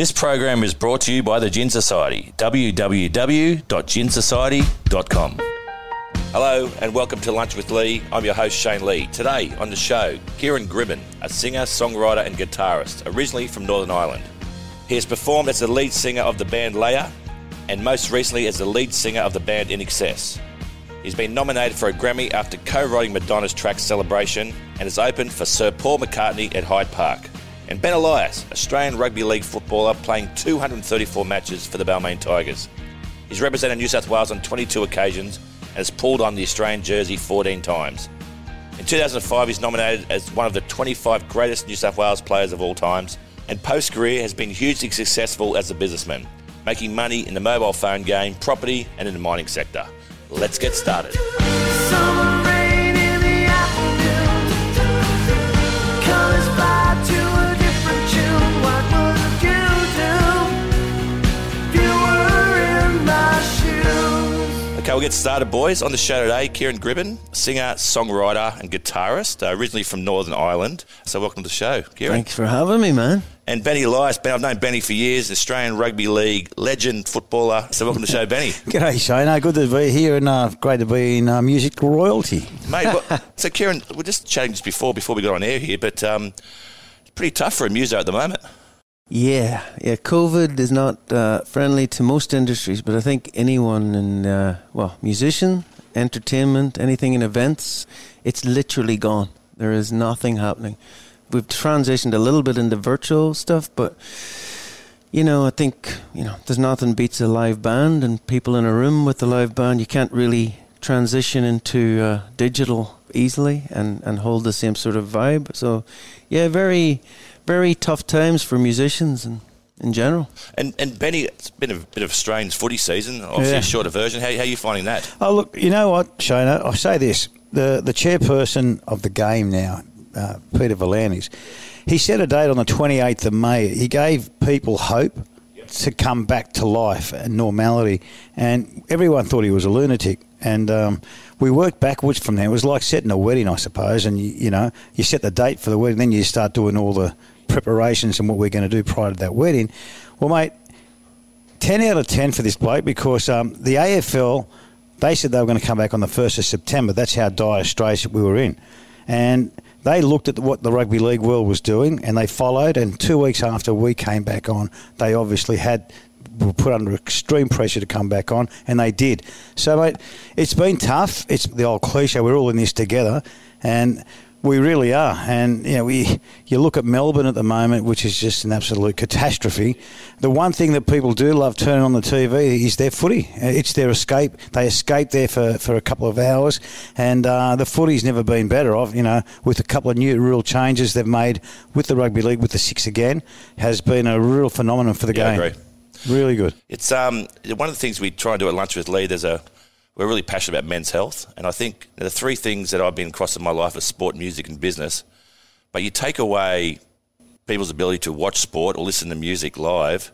This program is brought to you by the Gin Society. www.ginsociety.com. Hello and welcome to Lunch with Lee. I'm your host Shane Lee. Today on the show, Kieran Gribbin, a singer, songwriter, and guitarist, originally from Northern Ireland. He has performed as the lead singer of the band Leia and most recently as the lead singer of the band INXS. He's been nominated for a Grammy after co writing Madonna's track Celebration and has opened for Sir Paul McCartney at Hyde Park. And Ben Elias, Australian Rugby League footballer playing 234 matches for the Balmain Tigers. He's represented New South Wales on 22 occasions and has pulled on the Australian jersey 14 times. In 2005, he's nominated as one of the 25 greatest New South Wales players of all times, and post career has been hugely successful as a businessman, making money in the mobile phone game, property, and in the mining sector. Let's get started. Okay, we'll get started, boys. On the show today, Kieran Gribbin, singer, songwriter, and guitarist, uh, originally from Northern Ireland. So, welcome to the show, Kieran. Thanks for having me, man. And Benny Elias, Ben, I've known Benny for years, Australian Rugby League legend, footballer. So, welcome to the show, Benny. G'day, Shane. Uh, good to be here and uh, great to be in uh, music royalty. Mate, well, so Kieran, we're just chatting just before before we got on air here, but um, it's pretty tough for a muso at the moment. Yeah, yeah. COVID is not uh, friendly to most industries, but I think anyone in, uh, well, musician, entertainment, anything in events, it's literally gone. There is nothing happening. We've transitioned a little bit into virtual stuff, but you know, I think you know, there's nothing beats a live band and people in a room with a live band. You can't really transition into uh, digital easily and and hold the same sort of vibe. So, yeah, very very tough times for musicians and in general. And and Benny, it's been a bit of a strange footy season. Obviously, Yeah. a shorter version. How, how are you finding that? Oh, look, you know what, Shane? I I say this. The, the chairperson of the game now, uh, Peter V'landys, he set a date on the 28th of May. He gave people hope to come back to life and normality. And everyone thought he was a lunatic. And um, we worked backwards from there. It was like setting a wedding, I suppose. And, you, you know, you set the date for the wedding, then you start doing all the preparations and what we're going to do prior to that wedding. Well, mate, 10 out of 10 for this bloke because um, the AFL, they said they were going to come back on the 1st of September. That's how dire straits we were in. And they looked at what the rugby league world was doing and they followed. And two weeks after we came back on, they obviously had were put under extreme pressure to come back on, and they did. So, mate, it's been tough. It's the old cliche: we're all in this together, and we really are. And you know, we you look at Melbourne at the moment, which is just an absolute catastrophe. The one thing that people do love turning on the TV is their footy. It's their escape. They escape there for, for a couple of hours, and uh, the footy's never been better off. You know, with a couple of new rule changes they've made with the rugby league, with the six again, has been a real phenomenon for the Yeah, I game. agree. Really good. It's um one of the things we try and do at lunch with Lee. There's a we're really passionate about men's health, and I think the three things that I've been across in my life are sport, music, and business. But you take away people's ability to watch sport or listen to music live.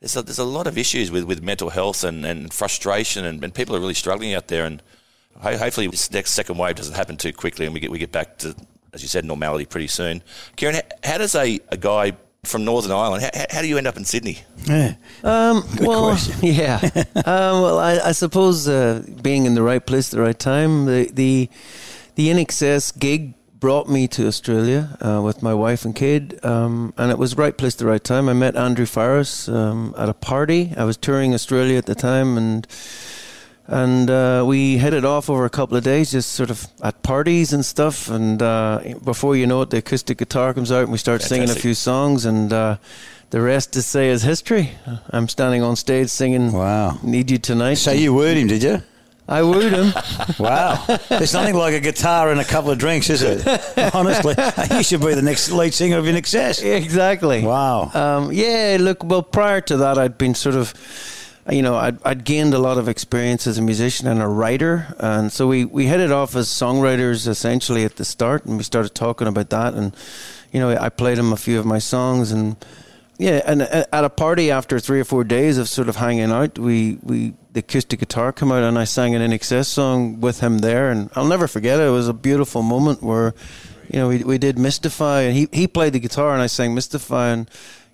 There's a, there's a lot of issues with, with mental health and, and frustration, and, and people are really struggling out there. And ho- hopefully, this next second wave doesn't happen too quickly, and we get we get back to, as you said, normality pretty soon. Kieran, how, how does a, a guy from Northern Ireland, how, how do you end up in Sydney? Yeah. Um, well, question. yeah. um, well, I, I suppose uh, being in the right place at the right time. The the the INXS gig brought me to Australia uh, with my wife and kid, um, and it was right place at the right time. I met Andrew Farriss um, at a party. I was touring Australia at the time, and and uh, we headed off over a couple of days, just sort of at parties and stuff. And uh, before you know it, the acoustic guitar comes out, and we start singing a few songs, and uh, the rest to say is history. I'm standing on stage singing Wow. "Need You Tonight." So you wooed him, did you? I wooed him. Wow. There's nothing like a guitar and a couple of drinks, is it? Honestly, you should be the next lead singer of INXS. exactly. Wow. Um, yeah, look, well, prior to that, I'd been sort of, you know, I'd, I'd gained a lot of experience as a musician and a writer. And so we, we headed off as songwriters essentially at the start, and we started talking about that. And, you know, I played him a few of my songs. And, yeah, and uh, at a party after three or four days of sort of hanging out, we, we the acoustic guitar come out and I sang an INXS song with him there, and I'll never forget it. It was a beautiful moment where, you know, we we did Mystify, and he he played the guitar and I sang Mystify, and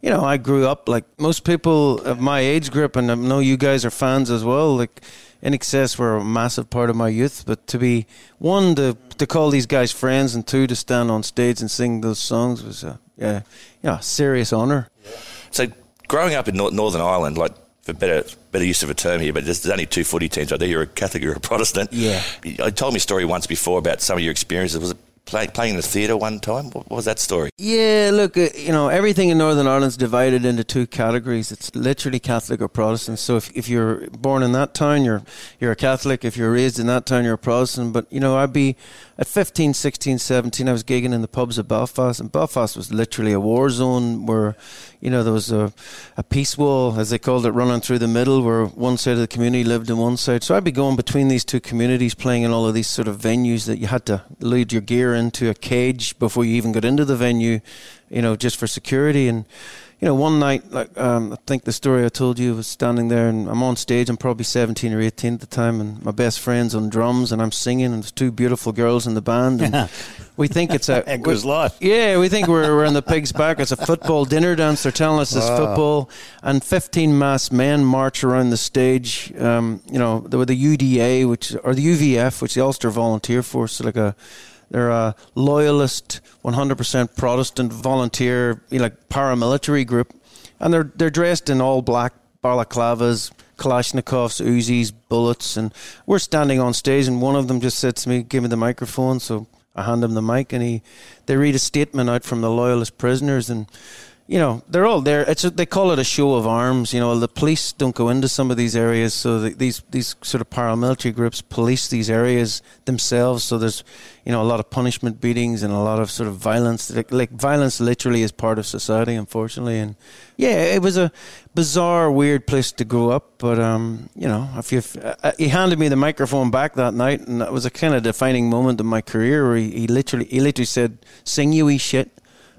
you know, I grew up like most people of my age group, and I know you guys are fans as well. Like INXS were a massive part of my youth, but to be one to to call these guys friends, and two to stand on stage and sing those songs was a yeah, you know, serious honor. So growing up in Northern Ireland, like for better better use of a term here, but there's, there's only two footy teams right there. You're a Catholic, you're a Protestant. Yeah. You told me a story once before about some of your experiences. Was it play, playing in the theatre one time? What, what was that story? Yeah, look, uh, you know, everything in Northern Ireland's divided into two categories. It's literally Catholic or Protestant. So if, if you're born in that town, you're you're a Catholic. If you're raised in that town, you're a Protestant. But, you know, I'd be at 15, 16, 17, I was gigging in the pubs of Belfast. And Belfast was literally a war zone where, you know, there was a, a peace wall, as they called it, running through the middle where one side of the community lived on one side. So I'd be going between these two communities playing in all of these sort of venues that you had to lead your gear into a cage before you even got into the venue, you know, just for security. And, you know, one night, like um, I think the story I told you was standing there, and I'm on stage. I'm probably 17 or 18 at the time, and my best friend's on drums, and I'm singing, and there's two beautiful girls in the band, and we think it's a goes life. yeah, we think we're, we're in the pig's back. It's a football dinner dance. They're telling us it's football, and 15 masked men march around the stage. Um, you know, there were the UDA, which or the UVF, which the Ulster Volunteer Force, like a they're a loyalist, 100% Protestant volunteer, you know, like paramilitary group, and they're they're dressed in all black balaclavas, Kalashnikovs, Uzis, bullets, and we're standing on stage, and one of them just said to me, "Give me the microphone." So I hand him the mic, and he they read a statement out from the loyalist prisoners, and you know they're all there. It's a, they call it a show of arms. You know the police don't go into some of these areas, so the, these these sort of paramilitary groups police these areas themselves. So there's you know a lot of punishment, beatings, and a lot of sort of violence. Like, like violence literally is part of society, unfortunately. And yeah, it was a bizarre, weird place to grow up. But um, you know, if you uh, he handed me the microphone back that night, and that was a kind of defining moment in my career where he, he literally he literally said, "Sing you wee shit."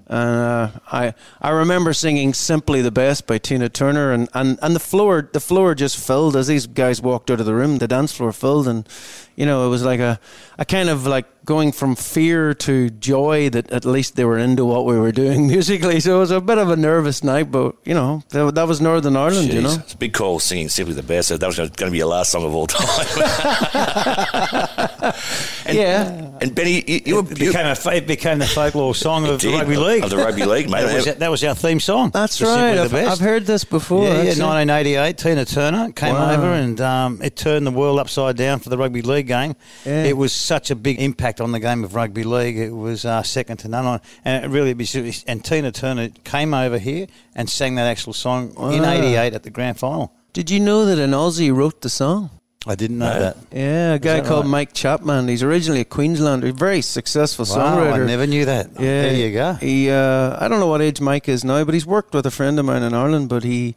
Uh, I I remember singing "Simply the Best" by Tina Turner, and, and, and the floor the floor just filled as these guys walked out of the room. The dance floor filled, and you know it was like a a kind of like going from fear to joy that at least they were into what we were doing musically. So it was a bit of a nervous night, but you know that, that was Northern Ireland. You know, It's a big call singing Simply the Best. So that was going to be your last song of all time. and, yeah. And Benny, you, you were It you, became, a, it became the folklore song of the rugby league. Of the rugby league, mate. That was, that was our theme song. That's The right. I've, Best. I've heard this before. Yeah, yeah, 1988, Tina Turner came Wow. over and um, it turned the world upside down for the rugby league game. Yeah. It was such a big impact on the game of rugby league. It was uh, second to none. On, and it really and Tina Turner came over here and sang that actual song in '88 at the grand final. Did you know that an Aussie wrote the song? I didn't know No. that. Yeah, a guy called right? Mike Chapman. He's originally a Queenslander, very successful Wow, songwriter. I never knew that. Yeah, there you go. He, uh, I don't know what age Mike is now, but he's worked with a friend of mine in Ireland. But he,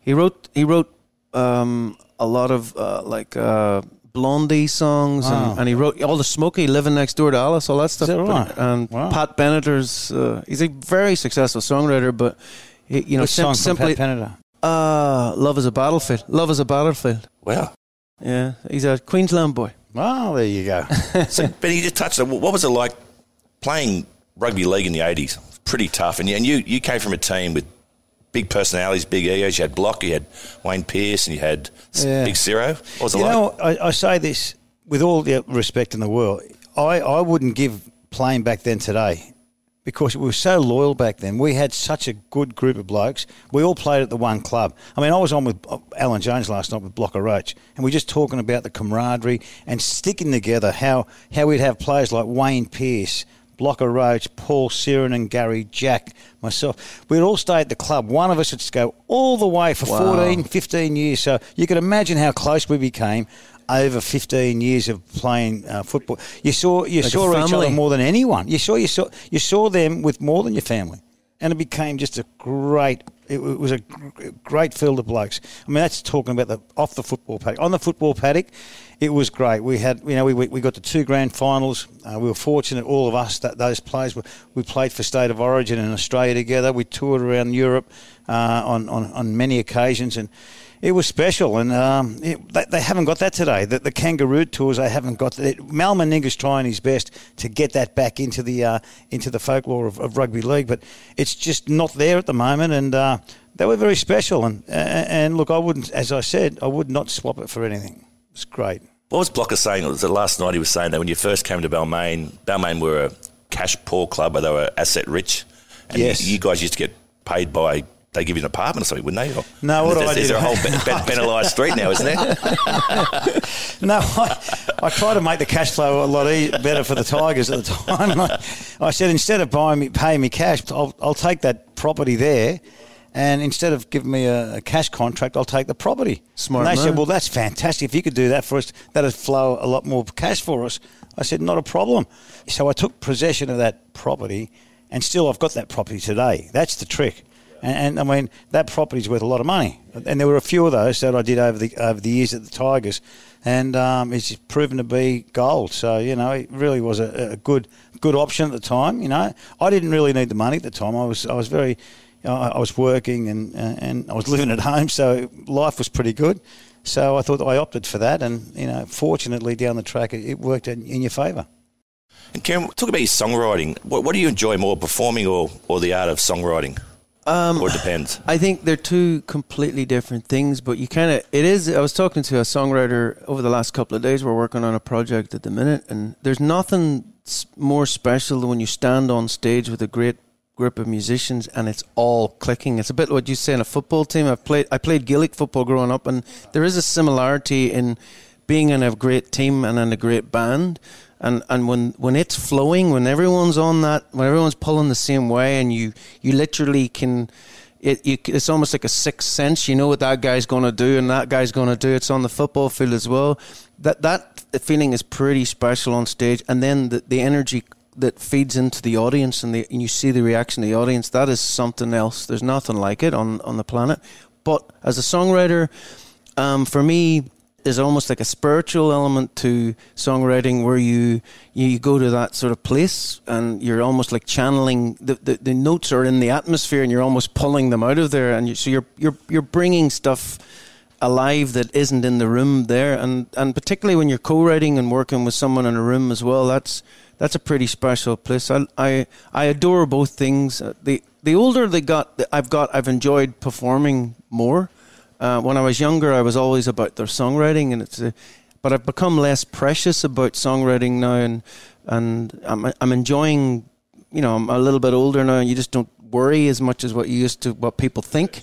he wrote, he wrote um, a lot of uh, like uh, Blondie songs, Wow. and, and he wrote all the Smokey living next door to Alice, all that stuff. that right? And Wow. Pat Benatar's, uh, he's a very successful songwriter, but he, you know, Which sim- song simply, Pat Benatar? uh, love is a battlefield. Love is a battlefield. Well, Yeah, he's a Queensland boy. Oh, there you go. So, Benny, you just touched on what was it like playing rugby league in the 80s? Pretty tough. And you, and you, you came from a team with big personalities, big egos. You had Block, you had Wayne Pearce, and you had Yeah. Big Zero. What was it You like? know, I, I say this with all the respect in the world. I, I wouldn't give playing back then today because we were so loyal back then. We had such a good group of blokes. We all played at the one club. I mean, I was on with uh, Alan Jones last night with Blocker Roach, and we are just talking about the camaraderie and sticking together. How how we'd have players like Wayne Pearce. Blocker Roach, Paul Sironen and Gary Jack, myself. We'd all stay at the club. One of us would go all the way for Wow. 14, 15 years. So you can imagine how close we became over 15 years of playing uh, football. You saw you Like saw each other more than anyone. You saw you saw you saw them with more than your family, and it became just a great. It wa- was a great field of blokes. I mean, that's talking about the off the football paddock. On the football paddock, it was great. We had, you know, we, we got the two grand finals. Uh, we were fortunate, all of us, that those players. were- We played for State of Origin in Australia together. We toured around Europe uh, on, on on many occasions, and it was special. And um, it, they, they haven't got that today. The, the Kangaroo tours, they haven't got that. Mal Meninga's trying his best to get that back into the uh, into the folklore of, of rugby league, but it's just not there at the moment. And uh, they were very special. And and look, I wouldn't, as I said, I would not swap it for anything. It's great. What was Blocker saying? It was the last night he was saying that when you first came to Balmain, Balmain were a cash poor club, but they were asset rich. And you- you, guys used to get paid by, they give you an apartment or something, wouldn't they? Or- No, what there's, I there's did- a whole ben, ben, penalised street now, isn't there? No, I, I try to make the cash flow a lot e- better for the Tigers at the time. I, I said instead of buying me, paying me cash, I'll, I'll take that property there, and instead of giving me a, a cash contract, I'll take the property. Smart And they said, "Well, that's fantastic. If you could do that for us, that'd flow a lot more cash for us." I said, "Not a problem." So I took possession of that property, and still I've got that property today. That's the trick. And, and I mean that property's worth a lot of money, and there were a few of those that I did over the over the years at the Tigers, and um, it's proven to be gold. So you know, it really was a, a good good option at the time. You know, I didn't really need the money at the time. I was I was very, I was working and and I was living at home, so life was pretty good. So I thought I opted for that, and you know, fortunately down the track it, it worked in, in your favour. And Kieran, talk about your songwriting. What, what do you enjoy more, performing or, or the art of songwriting? Um, or depends. I think they're two completely different things, but you kind of it is. I was talking to a songwriter over the last couple of days. We're working on a project at the minute, and there's nothing more special than when you stand on stage with a great group of musicians and it's all clicking. It's a bit like what you say in a football team. I've played I played Gaelic football growing up, and there is a similarity in being in a great team and in a great band. And and when, when it's flowing, when everyone's on that, when everyone's pulling the same way, and you you literally can, it you, it's almost like a sixth sense. You know what that guy's going to do, and that guy's going to do. It's on the football field as well. That that feeling is pretty special on stage, and then the the energy that feeds into the audience, and, the, and you see the reaction of the audience. That is something else. There's nothing like it on on the planet. But as a songwriter, um, for me, there's almost like a spiritual element to songwriting where you you go to that sort of place and you're almost like channeling the, the, the notes are in the atmosphere and you're almost pulling them out of there and you, so you're you're you're bringing stuff alive that isn't in the room there. And and particularly when you're co-writing and working with someone in a room as well that's that's a pretty special place. I I, I adore both things. Uh, the the older they got I've got I've enjoyed performing more uh, when I was younger, I was always about their songwriting, and it's. Uh, but I've become less precious about songwriting now, and and I'm I'm enjoying. You know, I'm a little bit older now. and You just don't worry as much as what you used to, what people think,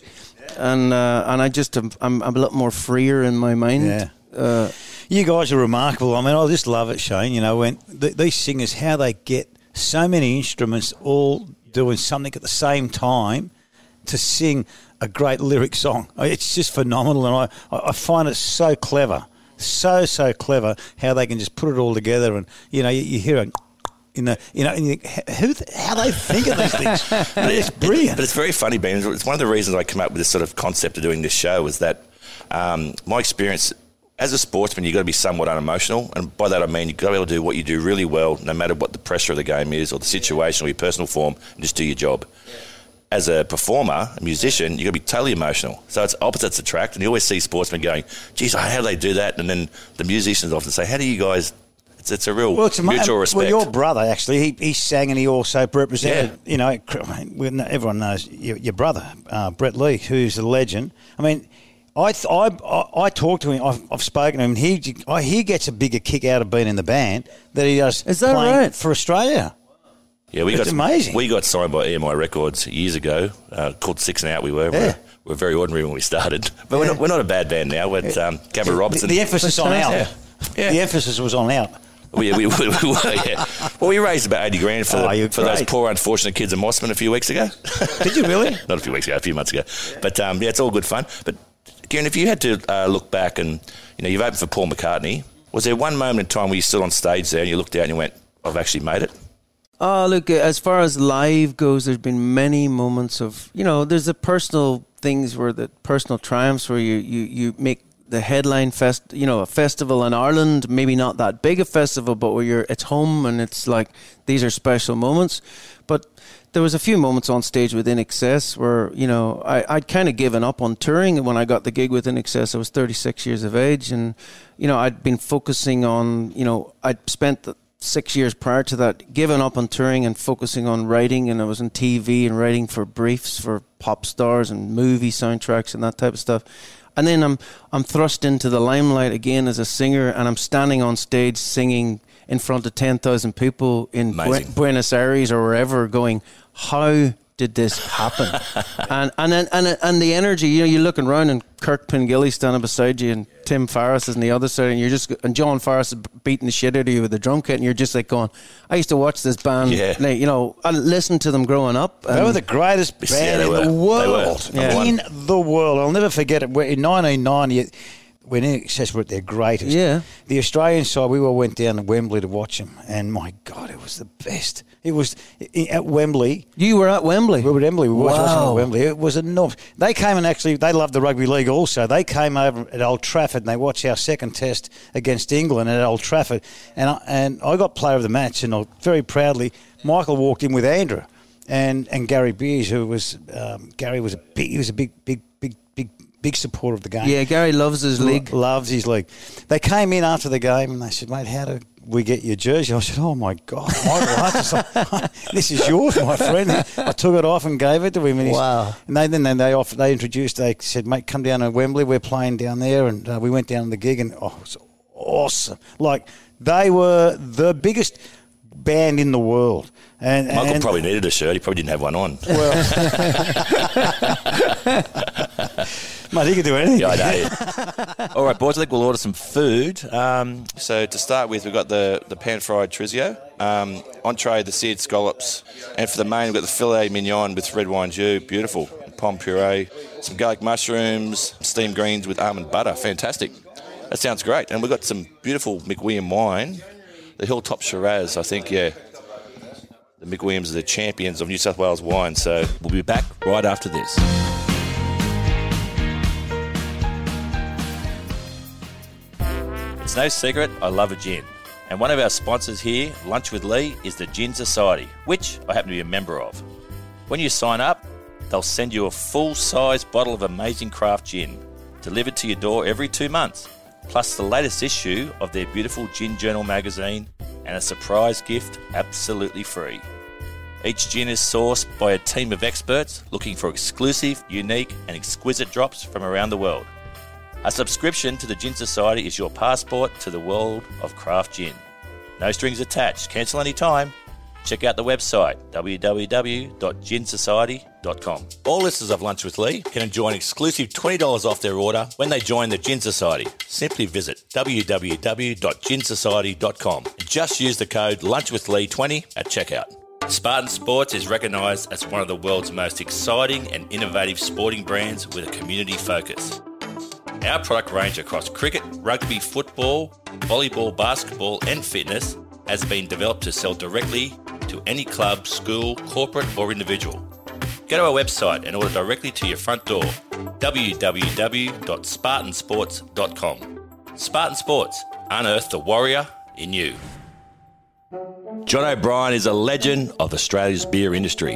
and uh, and I just am, I'm, I'm a little more freer in my mind. Yeah. Uh, You guys are remarkable. I mean, I just love it, Shane. You know, when th- these singers, how they get so many instruments all doing something at the same time to sing a great lyric song. It's just phenomenal, and I, I I find it so clever, so so clever how they can just put it all together, and you know, you, you hear it. In the, you know, and you, who, how they think of these things? it's brilliant. But it's very funny, Ben. It's one of the reasons I came up with this sort of concept of doing this show is that um, my experience as a sportsman, you've got to be somewhat unemotional. And by that I mean you've got to be able to do what you do really well, no matter what the pressure of the game is or the situation or your personal form, and just do your job. As a performer, a musician, you've got to be totally emotional. So it's opposites attract. And you always see sportsmen going, geez, how do they do that? And then the musicians often say, how do you guys... It's, it's a real Well, it's a, mutual well, respect. your brother actually, he, he sang and he also represented. You know, cr- we kn- everyone knows your, your brother, uh, Brett Lee, who's a legend. I mean, I th- I, I, I talked to him. I've, I've spoken to him. He I, he gets a bigger kick out of being in the band than he does Is that playing right? for Australia. Yeah, we It's got amazing. We got signed by EMI Records years ago. Uh, called Six and Out. We were. Yeah. We're, we're very ordinary when we started, but we're, not, we're not a bad band now. With um, Gavin The, Robertson. the emphasis on out. Yeah. Yeah. The emphasis was on out. we, we, we, we were, yeah. Well, we raised about eighty grand for, Oh, for those poor, unfortunate kids in Mossman a few weeks ago. Did you really? not a few weeks ago, a few months ago. But um, yeah, it's all good fun. But Kieran, if you had to uh, look back and you know you've opened for Paul McCartney, was there one moment in time where you stood on stage there and you looked out and you went, "I've actually made it"? Oh, look, uh, as far as live goes, there's been many moments of, you know, there's the personal things where the personal triumphs where you, you, you make the headline fest, you know, a festival in Ireland, maybe not that big a festival, but where you're, it's home and it's like these are special moments. But there was a few moments on stage with INXS where you know I, I'd kind of given up on touring when I got the gig with INXS. I was 36 years of age, and you know I'd been focusing on you know I'd spent the six years prior to that giving up on touring and focusing on writing, and I was on TV and writing for briefs for pop stars and movie soundtracks and that type of stuff. And then I'm I'm thrust into the limelight again as a singer, and I'm standing on stage singing in front of 10,000 people in Bu- Buenos Aires or wherever going, how did this happen? and and then- and and the energy, you know, you're looking around and Kirk Pengilly standing beside you and Tim Farriss is on the other side and you're just and Jon Farriss is beating the shit out of you with the drum kit and you're just like going, I used to watch this band, Yeah. like, you know, I listened to them growing up. They were the greatest band they in were. the world. were. Yeah. In the world. I'll never forget it. In 1990, when INXS were at their greatest, Yeah. the Australian side, we all went down to Wembley to watch them. And my God, it was the best. It was at Wembley. you were at Wembley. We were at Wembley. We watched watching Wow. at Wembley. It was enormous. They came and actually, they loved the rugby league also. They came over at Old Trafford and they watched our second test against England at Old Trafford. And I, and I got player of the match, and I very proudly, Michael walked in with Andrew and, and Gary Beers, who was um, Gary was a big, he was a big, big, big, big, big supporter of the game. Yeah, Gary loves his league. Lo- Loves his league. They came in after the game and they said, mate, how do we get your jersey? I said, oh my God, Michael, I this is yours, my friend. I took it off and gave it to him. And Wow. And they, then they, offered, they introduced, they said, mate, come down to Wembley. We're playing down there. And uh, we went down to the gig and, oh, it was awesome. Like, they were the biggest band in the world. And, Michael and, probably needed a shirt. He probably didn't have one on. Mate, he could do anything. Yeah, I know. All right, boys. I think we'll order some food. Um, so to start with, we've got the, the pan fried trizio, um, entree the seared scallops, and for the main, we've got the filet mignon with red wine jus, beautiful, pom puree, some garlic mushrooms, steamed greens with almond butter, fantastic. That sounds great. And we've got some beautiful McWilliam wine, the Hilltop Shiraz. I think, yeah. The McWilliams are the champions of New South Wales wine. So we'll be back right after this. It's no secret, I love a gin. And one of our sponsors here, Lunch with Lee, is the Gin Society, which I happen to be a member of. When you sign up, they'll send you a full size bottle of amazing craft gin, delivered to your door every two months, plus the latest issue of their beautiful Gin Journal magazine and a surprise gift absolutely free. Each gin is sourced by a team of experts looking for exclusive, unique, and exquisite drops from around the world. A subscription to the Gin Society is your passport to the world of craft gin. No strings attached. Cancel anytime. Check out the website www.ginsociety.com. All listeners of Lunch with Lee can enjoy an exclusive $20 off their order when they join the Gin Society. Simply visit www.ginsociety.com and just use the code LunchWithLee20 at checkout. Spartan Sports is recognised as one of the world's most exciting and innovative sporting brands with a community focus. Our product range across cricket, rugby, football, volleyball, basketball, and fitness has been developed to sell directly to any club, school, corporate, or individual. Go to our website and order directly to your front door www.spartansports.com. Spartan Sports, unearth the warrior in you. John O'Brien is a legend of Australia's beer industry.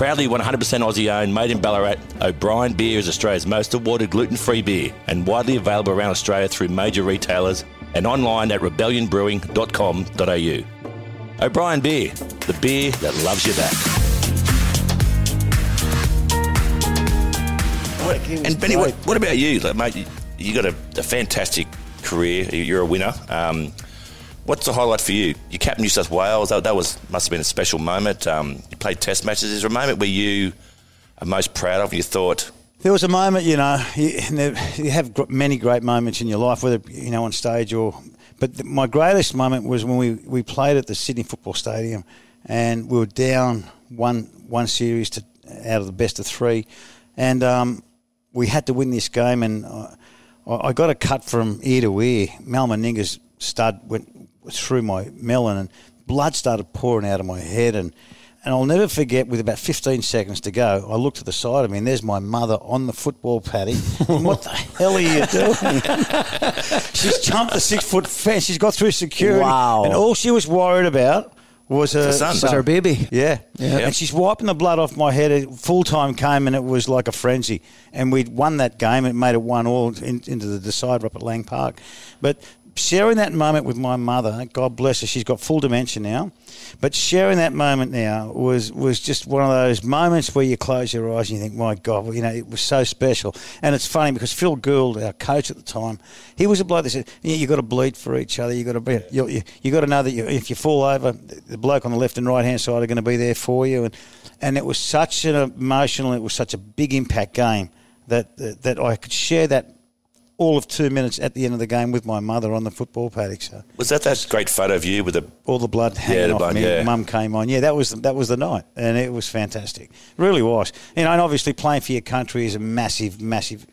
Proudly 100% Aussie owned, made in Ballarat, O'Brien Beer is Australia's most awarded gluten free beer and widely available around Australia through major retailers and online at rebellionbrewing.com.au. O'Brien Beer, the beer that loves you back. And Benny, what, what about you, like, mate? You, you got a, a fantastic career. You're a winner. Um, what's the highlight for you? You captained New South Wales. That, that was must have been a special moment. Um, you played Test matches. Is there a moment where you are most proud of? You thought, There was a moment, you know, you, you have many great moments in your life, whether you know on stage or But my greatest moment was when we, we played at the Sydney Football Stadium, and we were down one one series to out of the best of three, and um, we had to win this game, and I, I got a cut from ear to ear. Mal Meninga's stud went through my melon, and blood started pouring out of my head, and. And I'll never forget, with about 15 seconds to go, I looked to the side of me and there's my mother on the football paddy. what the hell are you doing? She's jumped the six foot fence. She's got through security. Wow. And all she was worried about was her son. Was her baby. Yeah. Yeah. And she's wiping the blood off my head. Full time came and it was like a frenzy. And we'd won that game. It made it one all in, into the decider up at Lang Park. But sharing that moment with my mother, God bless her, she's got full dementia now. But sharing that moment now was, was just one of those moments where you close your eyes and you think, my God, well, you know, it was so special. And it's funny because Phil Gould, our coach at the time, he was a bloke that said, yeah, you got to bleed for each other. You've got to be, you, you, you got to know that you, if you fall over, the bloke on the left and right hand side are going to be there for you. And, and it was such an emotional, it was such a big impact game that, that, that I could share that all of two minutes at the end of the game with my mother on the football paddock. So Was that that great photo of you with the all the blood hanging the off blood, me. yeah. Mum came on. Yeah, that was that was the night, and it was fantastic. Really was. You know, and obviously playing for your country is a massive, massive.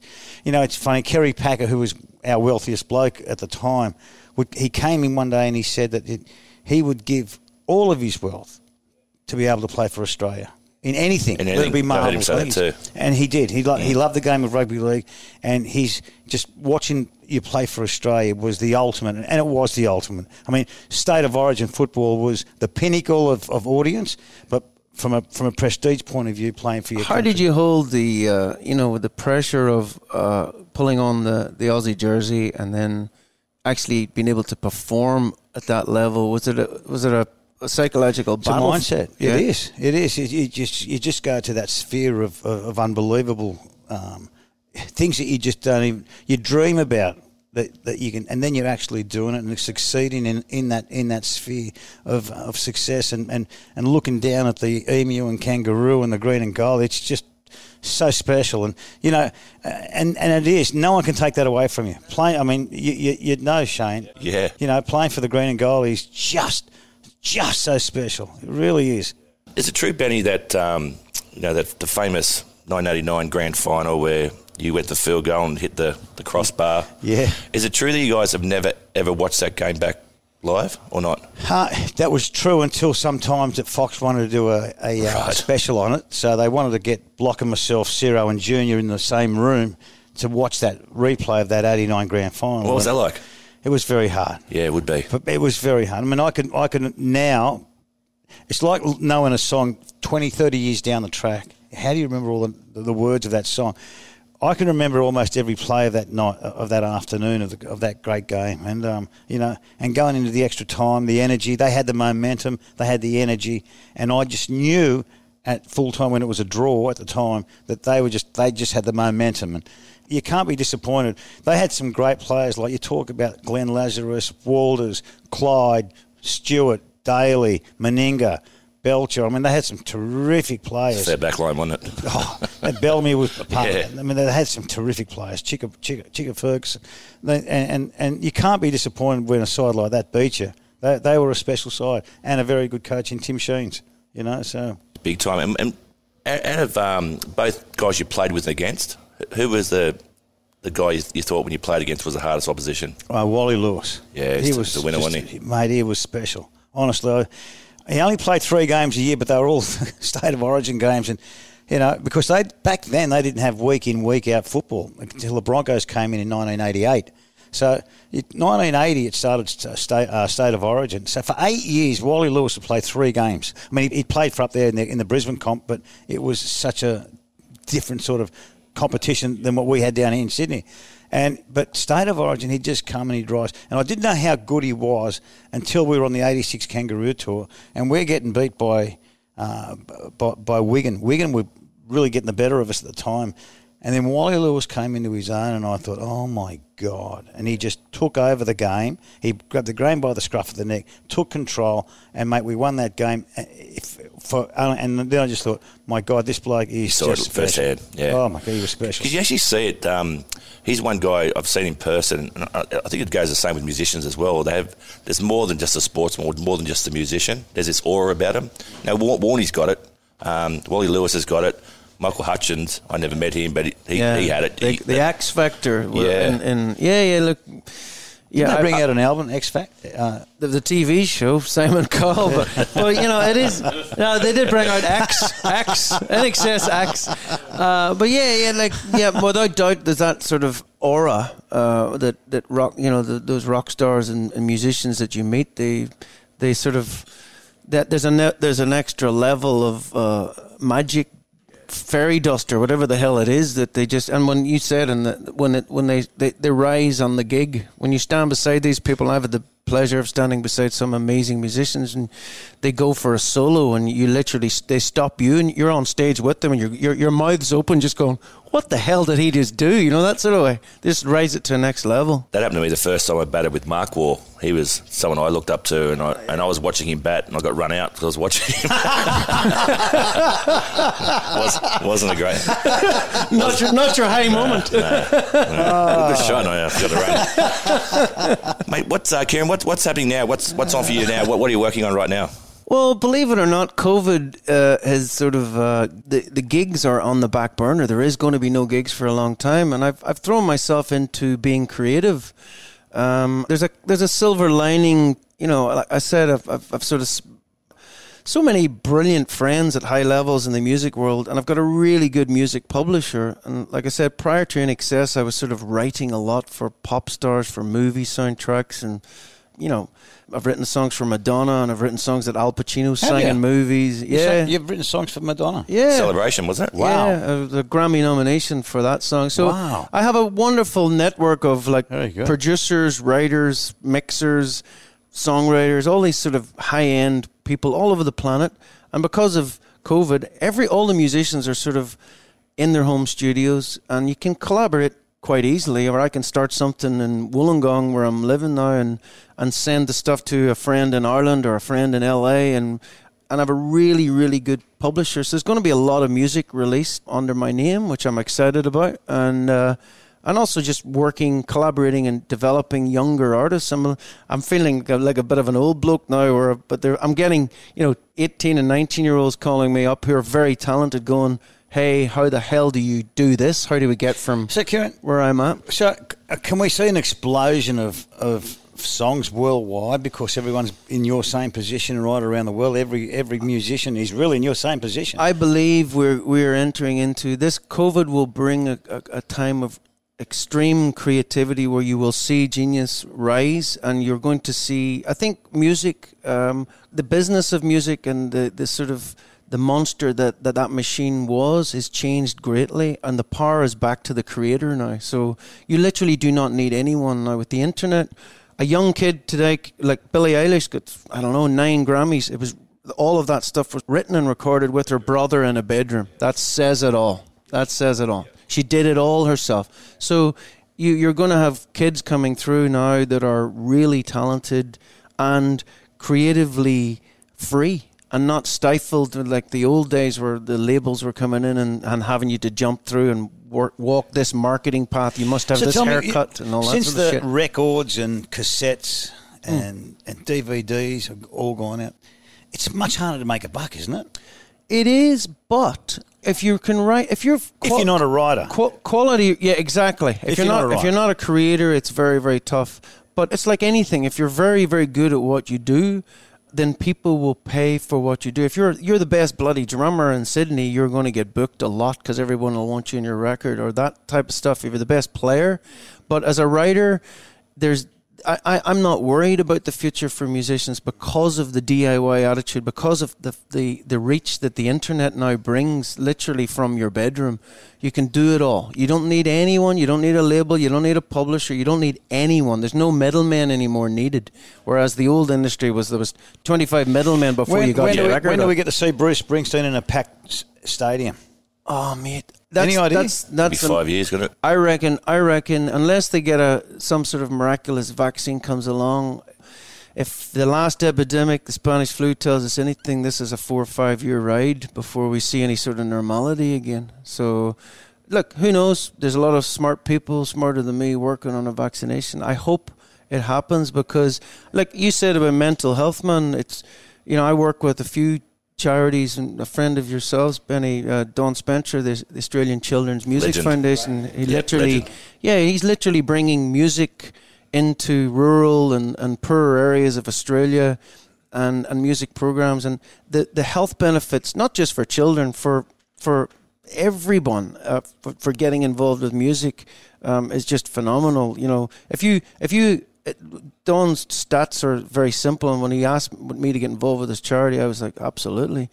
You know, it's funny. Kerry Packer, who was our wealthiest bloke at the time, would, he came in one day and he said that it, he would give all of his wealth to be able to play for Australia. In anything, In whether it be anything. I heard him say that too. and he did. He lo- he loved the game of rugby league, and he's just watching you play for Australia was the ultimate, and it was the ultimate. I mean, state of origin football was the pinnacle of, of audience, but from a from a prestige point of view, playing for your How country. did you hold the, uh, you know, with the pressure of uh, pulling on the, the Aussie jersey and then actually being able to perform at that level? Was it a, was it a, a psychological It's a battle? mindset. Yeah. It is. It is. You, you just you just go to that sphere of of, of unbelievable um, things that you just don't even you dream about that, that you can, and then you're actually doing it and succeeding in, in that in that sphere of, of success and, and, and looking down at the emu and kangaroo and the green and gold. It's just so special, and you know, uh, and and it is. No one can take that away from you. Playing, I mean, you, you you'd know Shane. Yeah. You know, playing for the green and gold is just just so special. It really is. Is it true, Benny, that um, you know that the famous 1989 grand final where you went the field goal and hit the, the crossbar? Yeah. Is it true that you guys have never ever watched that game back live or not? Uh, that was true until sometimes that Fox wanted to do a, a, uh, Right. special on it. So they wanted to get Block and myself, Ciro and Junior in the same room to watch that replay of that 89 grand final. What was that like? It was very hard. Yeah, it would be. But it was very hard. I mean, I can, I can now. It's like knowing a song 20, 30 years down the track. How do you remember all the, the words of that song? I can remember almost every play of that night, of that afternoon, of, the, of that great game, and um, you know, and going into the extra time, the energy. They had the momentum, they had the energy, and I just knew at full time when it was a draw at the time that they were just they just had the momentum and you can't be disappointed. They had some great players like you talk about Glenn Lazarus, Walters, Clyde, Stuart, Daley, Meninga, Belcher. I mean, they had some terrific players. Their back line, wasn't it? Oh, and Bellamy was a part Yeah. I mean, they had some terrific players. Chicka, Chicka, Chicka Ferguson. They, and, and, and you can't be disappointed when a side like that beat you. They, they were a special side and a very good coach in Tim Sheens, you know, so... Big time. And, and out of um, both guys you played with and against, who was the the guy you, thought when you played against was the hardest opposition? Uh, Wally Lewis. Yeah, he was the winner, just- wasn't he? Mate, he was special. Honestly, I, he only played three games a year, but they were all state of origin games, and you know because they back then they didn't have week in week out football until the Broncos came in in 1988. So, it, 1980 it started st- state uh, state of origin. So for eight years, Wally Lewis had played three games. I mean, he, he played for up there in the, in the Brisbane comp, but it was such a different sort of competition than what we had down here in Sydney. And but state of origin, he'd just come and he'd rise. And I didn't know how good he was until we were on the '86 Kangaroo Tour, and we're getting beat by uh, by, by Wigan. Wigan were really getting the better of us at the time. And then Wally Lewis came into his own, and I thought, oh my God. And he just took over the game. He grabbed the game by the scruff of the neck, took control, and, mate, we won that game. If for, uh, and then I just thought, my God, this bloke is saw just special. firsthand, yeah. Oh my God, he was special. Because you actually see it. Um, he's one guy I've seen in person, and I, I think it goes the same with musicians as well. They have there's more than just a sportsman, more than just a musician. There's this aura about him. Now Wa- Warney's got it. Um, Wally Lewis has got it. Michael Hutchence, I never met him, but he, he, he had it. The, He- the X Factor. Yeah. And, and yeah, yeah. Look. Yeah, Didn't they bring I- out an album, X Factor? Uh, the, the TV show, Simon Cowell. But, but you know, it is. No, they did bring out X, X, INXS X. Uh, but yeah, yeah, like yeah, without doubt, there's that sort of aura uh, that that rock. You know, the, those rock stars and, and musicians that you meet, they they sort of that there's a ne- there's an extra level of uh, magic fairy dust or whatever the hell it is that they just and when you said and the, when it when they, they they rise on the gig when you stand beside these people I've the pleasure of standing beside some amazing musicians and they go for a solo and you literally they stop you and you're on stage with them and your your your mouth's open just going what the hell did he just do you know that sort of way they just raise it to the next level That happened to me the first time I batted with Mark Waugh. He was someone I looked up to, and I and I was watching him bat, and I got run out because I was watching him. was, wasn't a great. not your not your high moment Good shot. No, I forgot to run. Mate, what's uh, Kieran? What's happening now? What's what's on for you now? What, what are you working on right now? Well, believe it or not, COVID uh, has sort of uh, the the gigs are on the back burner. There is going to be no gigs for a long time, and I've I've thrown myself into being creative. Um, there's a there's a silver lining. You know, like I said, I've I've, I've sort of so many brilliant friends at high levels in the music world, and I've got a really good music publisher. And like I said, prior to INXS, I was sort of writing a lot for pop stars, for movie soundtracks, and you know, I've written songs for Madonna, and I've written songs that Al Pacino sang you? in movies. you Yeah, sang- You've written songs for Madonna. yeah. Celebration, wasn't it? Wow. Yeah, uh, the Grammy nomination for that song. So Wow. I have a wonderful network of like producers, writers, mixers, songwriters, all these sort of high end people all over the planet. And because of COVID, every all the musicians are sort of in their home studios, and you can collaborate quite easily. Or I can start something in Wollongong where I'm living now, and and send the stuff to a friend in Ireland or a friend in LA, and and have a really, really good publisher. So there's going to be a lot of music released under my name, which I'm excited about, and uh, and also just working, collaborating, and developing younger artists. I'm I'm feeling like a bit of an old bloke now, or but I'm getting you know 18 and 19 year olds calling me up who are very talented, going, "Hey, how the hell do you do this? How do we get from So, Kieran, where I'm at?" so can we see an explosion of, of songs worldwide because everyone's in your same position right around the world? Every every musician is really in your same position. I believe we're we're entering into this. COVID will bring a, a, a time of extreme creativity where you will see genius rise, and you're going to see. I think music, um, the business of music, and the the sort of the monster that, that that machine was is changed greatly and the power is back to the creator now. So you literally do not need anyone. Now with the internet a young kid today like billie eilish got i don't know nine grammys. It was all of that stuff was written and recorded with her brother in a bedroom. That says it all. That says it all. She did it all herself. So you, you're going to have kids coming through now that are really talented and creatively free and not stifled like the old days where the labels were coming in and, and having you to jump through and work, walk this marketing path. You must have this tell me, haircut and all that since sort the of shit. Hmm. records and cassettes and, and DVDs have all gone out, it's much harder to make a buck, isn't it? It is, but if you can write, if you're If you're not a writer. Qu- quality, yeah, exactly. If, If you're, you're not, not if you're not a creator, it's very, very tough. But it's like anything. If you're very, very good at what you do, then people will pay for what you do. If you're you're the best bloody drummer in Sydney, you're going to get booked a lot because everyone will want you in your record or that type of stuff. If you're the best player, but as a writer, there's I, I'm not worried about the future for musicians because of the DIY attitude, because of the, the, the reach that the internet now brings literally from your bedroom. You can do it all. You don't need anyone. You don't need a label. You don't need a publisher. You don't need anyone. There's no middleman anymore needed. Whereas the old industry was there was 25 middlemen before you got when, your we, record. when do we get to see Bruce Springsteen in a packed stadium? Oh, mate. That's, Any idea? That's, that's an- five years, gonna. I reckon. I reckon unless they get a some sort of miraculous vaccine comes along, if the last epidemic, the Spanish flu, tells us anything, this is a four or five year ride before we see any sort of normality again. So, look, who knows? There's a lot of smart people, smarter than me, working on a vaccination. I hope it happens because, like you said about mental health, man, it's, you know, I work with a few charities and a friend of yourselves, Benny, uh, Don Spencer, the, the Australian Children's Music Legend. Foundation. He Yeah, literally, legend. yeah, he's literally bringing music into rural and, and poorer areas of Australia and, and music programs and the, the health benefits, not just for children, for for everyone uh, for, for getting involved with music um, is just phenomenal. You know, if you if you Don's stats are very simple, and when he asked me to get involved with this charity, I was like, absolutely.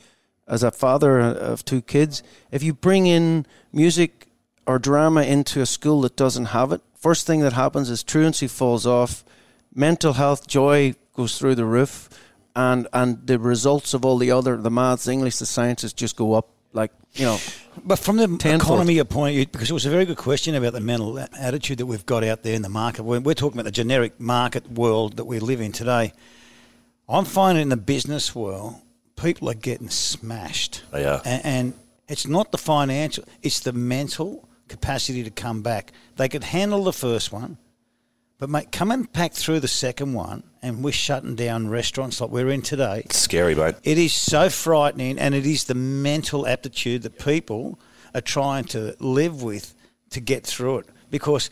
As a father of two kids, if you bring in music or drama into a school that doesn't have it, first thing that happens is truancy falls off, mental health, joy goes through the roof, and and the results of all the other the maths, English, the sciences just go up. Like you know, But from the Tenfold. economy point of view, because it was a very good question about the mental attitude that we've got out there in the market. We're, we're talking about the generic market world that we live in today. I'm finding in the business world, people are getting smashed. They are. And, and it's not the financial, it's the mental capacity to come back. They could handle the first one, but mate, coming back through the second one, and we're shutting down restaurants like we're in today. It's scary, mate. It is so frightening, and it is the mental aptitude that people are trying to live with to get through it. Because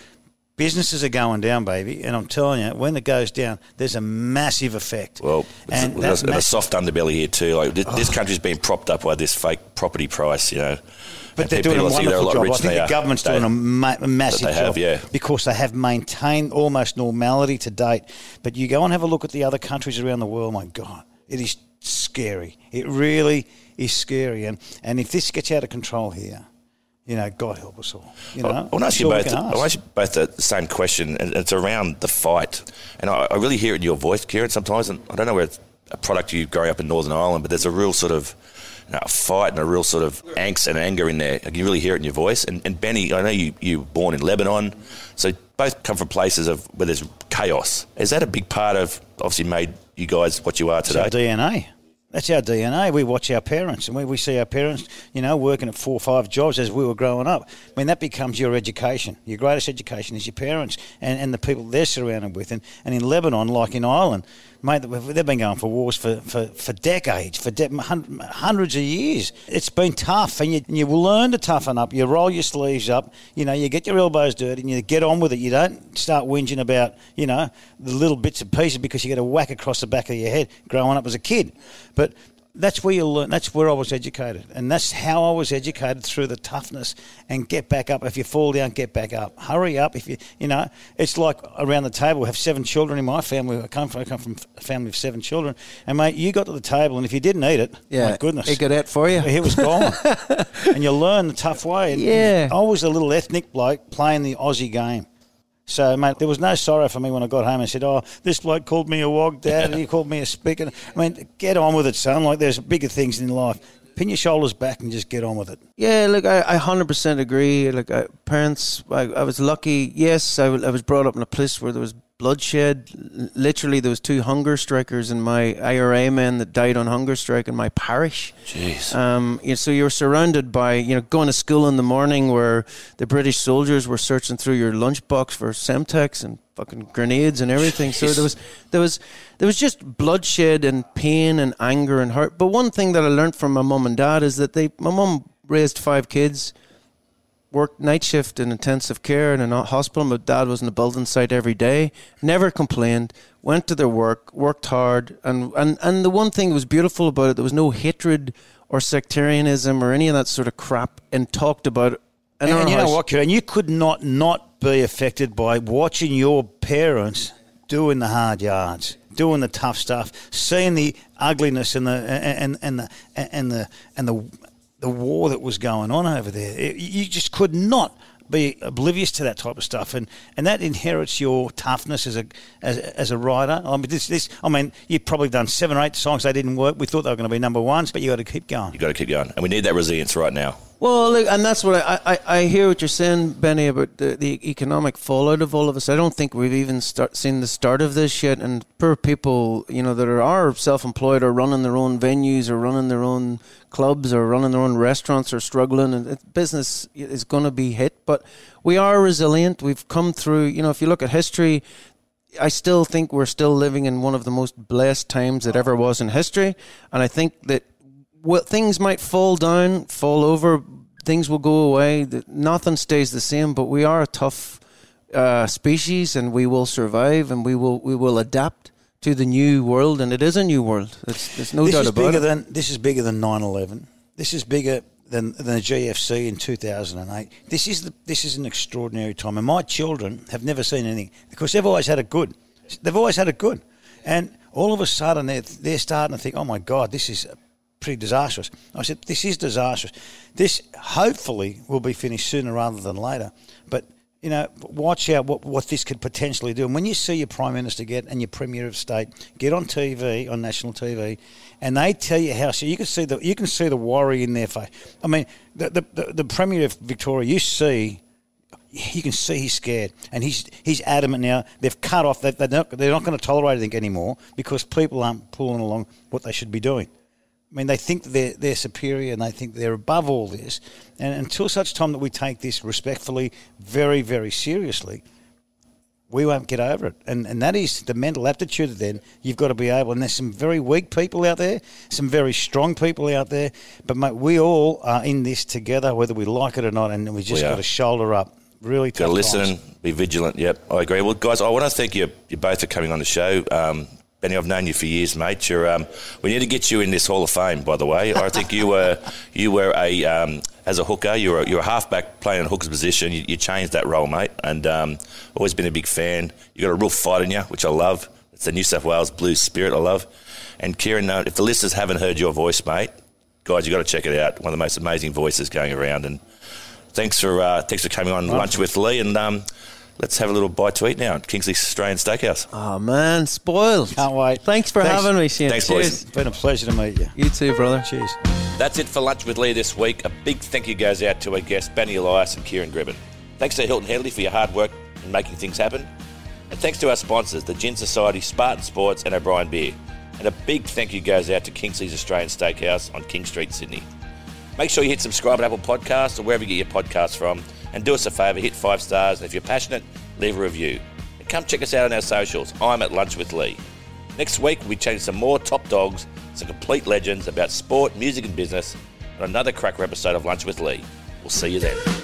businesses are going down, baby, and I'm telling you, when it goes down, there's a massive effect. Well, and a, that a soft underbelly here too. Like this, this country's been propped up by this fake property price, you know. But they're doing a wonderful job. I think the government's doing a, ma- massive they have, job yeah. because they have maintained almost normality to date. But you go and have a look at the other countries around the world. My God, it is scary. It really is scary. And and if this gets out of control here, you know, God help us all. You know, I want to ask you both. can I ask. want ask you both the the same question, and it's around the fight. And I, I really hear it in your voice, Kieran. Sometimes, and I don't know where it's a product you growing up in Northern Ireland, but there's a real sort of you know, fight and a real sort of angst and anger in there. Like you really hear it in your voice. And, and Benny, I know you you were born in Lebanon, so both come from places of where there's chaos. Is that a big part of obviously made you guys what you are today? DNA. That's our DNA. We watch our parents and we, we see our parents, you know, working at four or five jobs as we were growing up. I mean, that becomes your education. Your greatest education is your parents and, and the people they're surrounded with. And, and in Lebanon, like in Ireland, mate, they've been going for wars for, for, for decades, for de- hundreds of years. It's been tough and you, and you learn to toughen up. You roll your sleeves up, you know, you get your elbows dirty and you get on with it. You don't start whinging about, you know, the little bits and pieces because you get a whack across the back of your head growing up as a kid. But that's where you learn. That's where I was educated, and that's how I was educated through the toughness and get back up. If you fall down, get back up. Hurry up. If you, you know, it's like around the table. We have seven children in my family. I come from, I come from a family of seven children, and mate, you got to the table, and if you didn't eat it, yeah, my goodness, it got out for you. it was gone. and you learn the tough way. And Yeah. I was a little ethnic bloke playing the Aussie game. So, mate, there was no sorrow for me when I got home and said, "Oh, this bloke called me a wog, Dad, and he called me a speaker." I mean, get on with it, son. Like, there's bigger things in life. Pin your shoulders back and just get on with it. Yeah, look, I, I 100% agree. Like, I, parents, I, I was lucky. Yes, I, I was brought up in a place where there was bloodshed. Literally, there was two hunger strikers and my IRA men that died on hunger strike in my parish. Jeez. Um, you know, so you're surrounded by, you know, going to school in the morning where the British soldiers were searching through your lunchbox for Semtex and fucking grenades and everything. So there was, there was, there was just bloodshed and pain and anger and hurt. But one thing that I learned from my mum and dad is that they, my mum raised five kids, worked night shift in intensive care in a hospital. My dad was in the building site every day, never complained, went to their work, worked hard. And, and, and the one thing that was beautiful about it, there was no hatred or sectarianism or any of that sort of crap and talked about And, our you know what, Kieran? You could not not be affected by watching your parents doing the hard yards, doing the tough stuff, seeing the ugliness and the and and the and the and the the war that was going on over there. It- you just could not be oblivious to that type of stuff, and, and that inherits your toughness as a as, as a writer. I mean, this this I mean, you've probably done seven or eight songs. They didn't work. We thought they were going to be number ones, but you got to keep going. you got to keep going, and we need that resilience right now. Well, look, and that's what I, I, I hear what you're saying, Benny, about the, the economic fallout of all of us. I don't think we've even start, seen the start of this yet. And poor people, you know, that are, self-employed or running their own venues or running their own clubs or running their own restaurants are struggling, and business is going to be hit. But we are resilient. We've come through. You know, if you look at history, I still think we're still living in one of the most blessed times that ever was in history, and I think that well, things might fall down, fall over, things will go away. Nothing stays the same, but we are a tough uh, species, and we will survive, and we will we will adapt to the new world, and it is a new world. There's, there's no this doubt is about bigger it. than this is bigger than 9/11. This is bigger than than the GFC in 2008. This is the, this is an extraordinary time, and my children have never seen anything because they've always had it good. They've always had it good, and all of a sudden they're they're starting to think, oh my God, this is pretty disastrous. I said, this is disastrous. This hopefully will be finished sooner rather than later, but. You know, watch out what, what this could potentially do. And when you see your prime minister get and your premier of state get on TV on national TV, and they tell you how, so you can see the you can see the worry in their face. I mean, the the, the, the premier of Victoria, you see you can see he's scared, and he's he's adamant now. They've cut off. They're, they're not they're not going to tolerate anything anymore because people aren't pulling along what they should be doing. I mean, they think they're they're superior and they think they're above all this. And until such time that we take this respectfully, very very seriously, we won't get over it. And and that is the mental aptitude. Then you've got to be able. And there's some very weak people out there, some very strong people out there. But mate, we all are in this together, whether we like it or not. And we just We got to shoulder up. Really Got to listen, times. be vigilant. Yep, I agree. Well, guys, I want to thank you, you both for coming on the show. Um, Benny, I've known you for years, mate. You're, um, we need to get you in this Hall of Fame, by the way. I think you were you were a um, as a hooker. You were you're a halfback playing a hooker's position. You, you changed that role, mate, and um, always been a big fan. You got a real fight in you, which I love. It's the New South Wales Blues spirit I love. And Kieran, uh, if the listeners haven't heard your voice, mate, guys, you got to check it out. One of the most amazing voices going around. And thanks for uh, thanks for coming on lunch with Lee. And um, let's have a little bite to eat now at Kingsley Australian Steakhouse. Oh man, spoiled. Can't wait. Thanks for Thanks. having me, Shane. Thanks, boys. It's been a pleasure to meet you. You too, brother. Cheers. That's it for lunch with Lee this week. A big thank you goes out to our guests Benny Elias and Kieran Gribbin. Thanks to Hilton Headley for your hard work in making things happen. And thanks to our sponsors, the Gin Society, Spartan Sports, and O'Brien Beer. And a big thank you goes out to Kingsley's Australian Steakhouse on King Street, Sydney. Make sure you hit subscribe at Apple Podcasts or wherever you get your podcasts from. And do us a favour, hit five stars. And if you're passionate, leave a review. And come check us out on our socials. I'm at Lunch with Lee. Next week, we'll be chatting some more top dogs, some complete legends about sport, music, and business and another cracker episode of Lunch with Lee. We'll see you then.